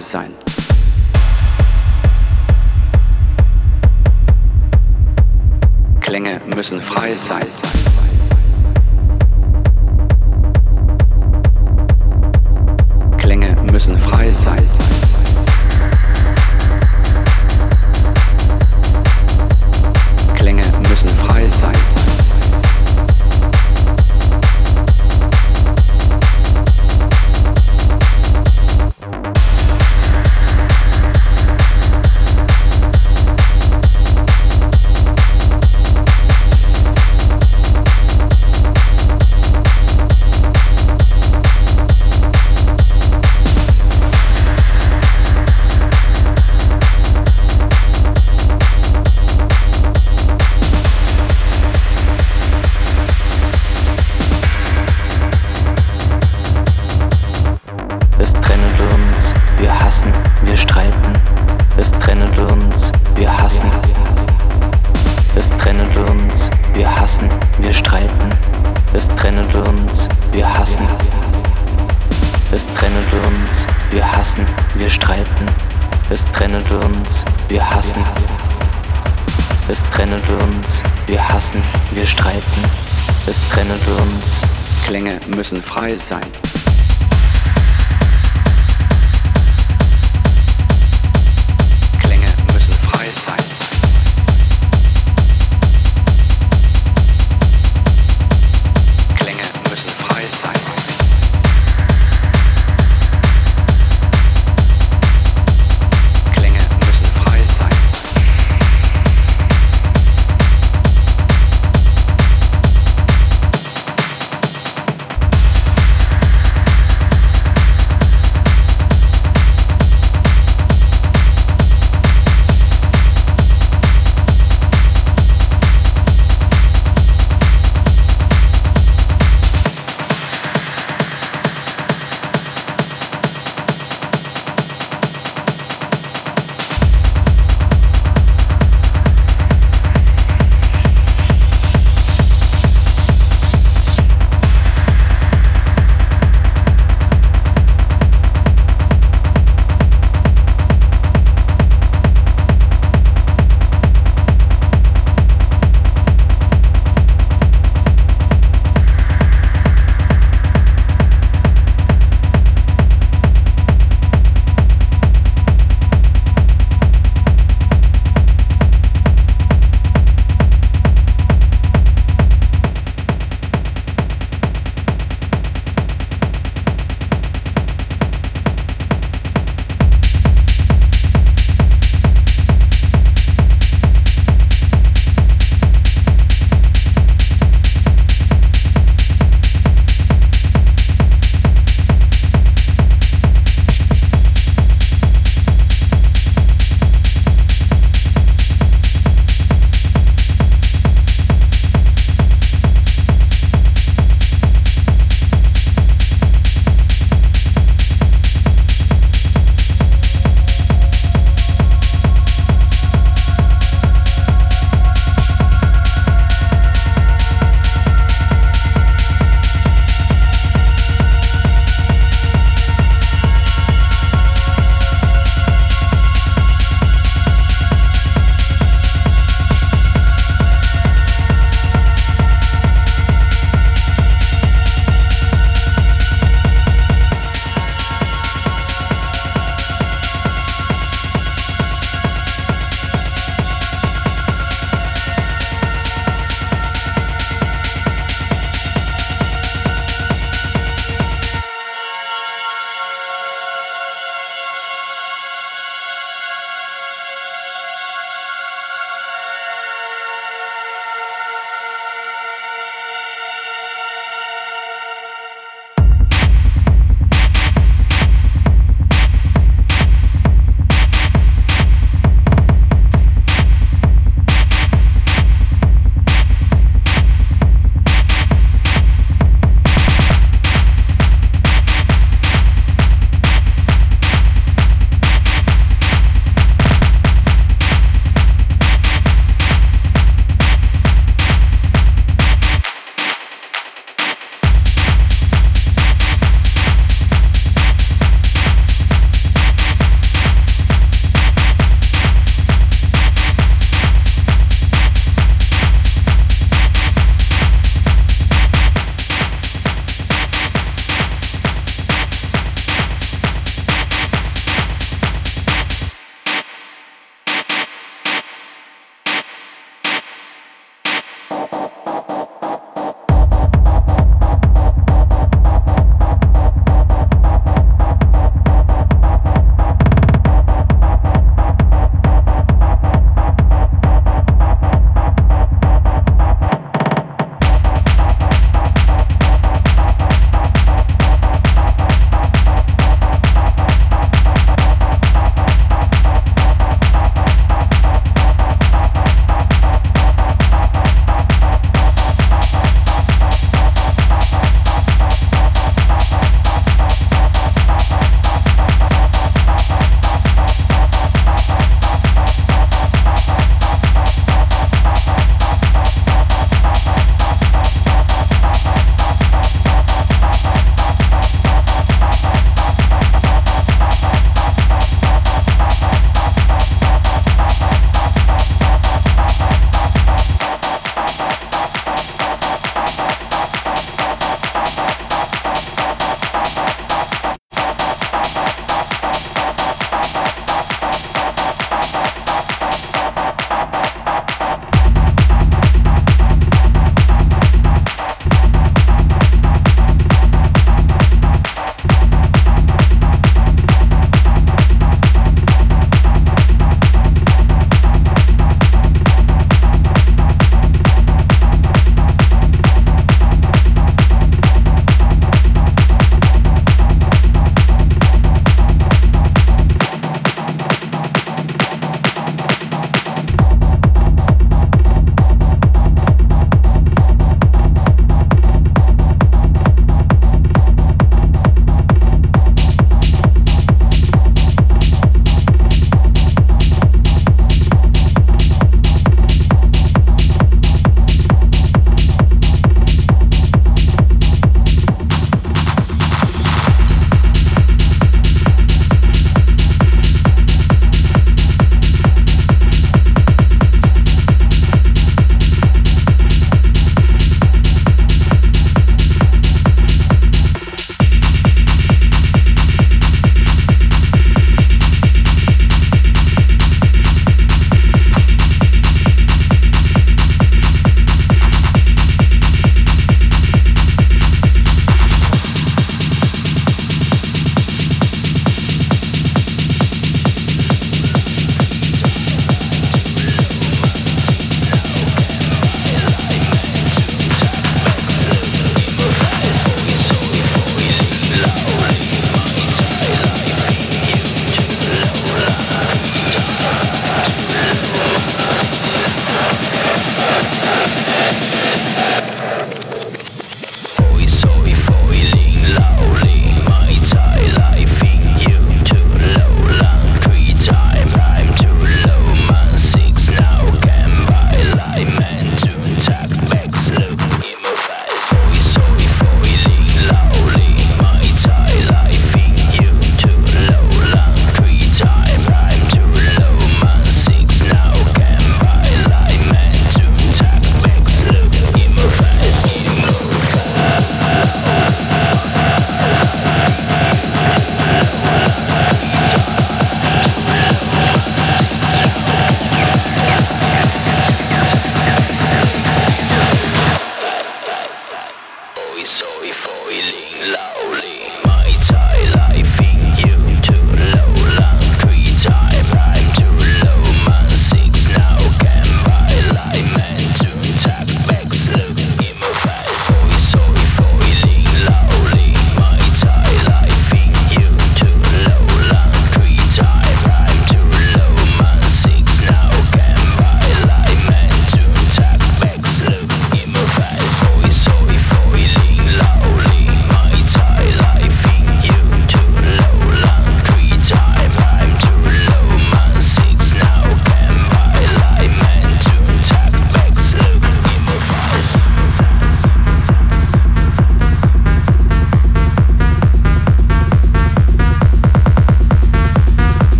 sein. Es trennt uns. Klänge müssen frei sein.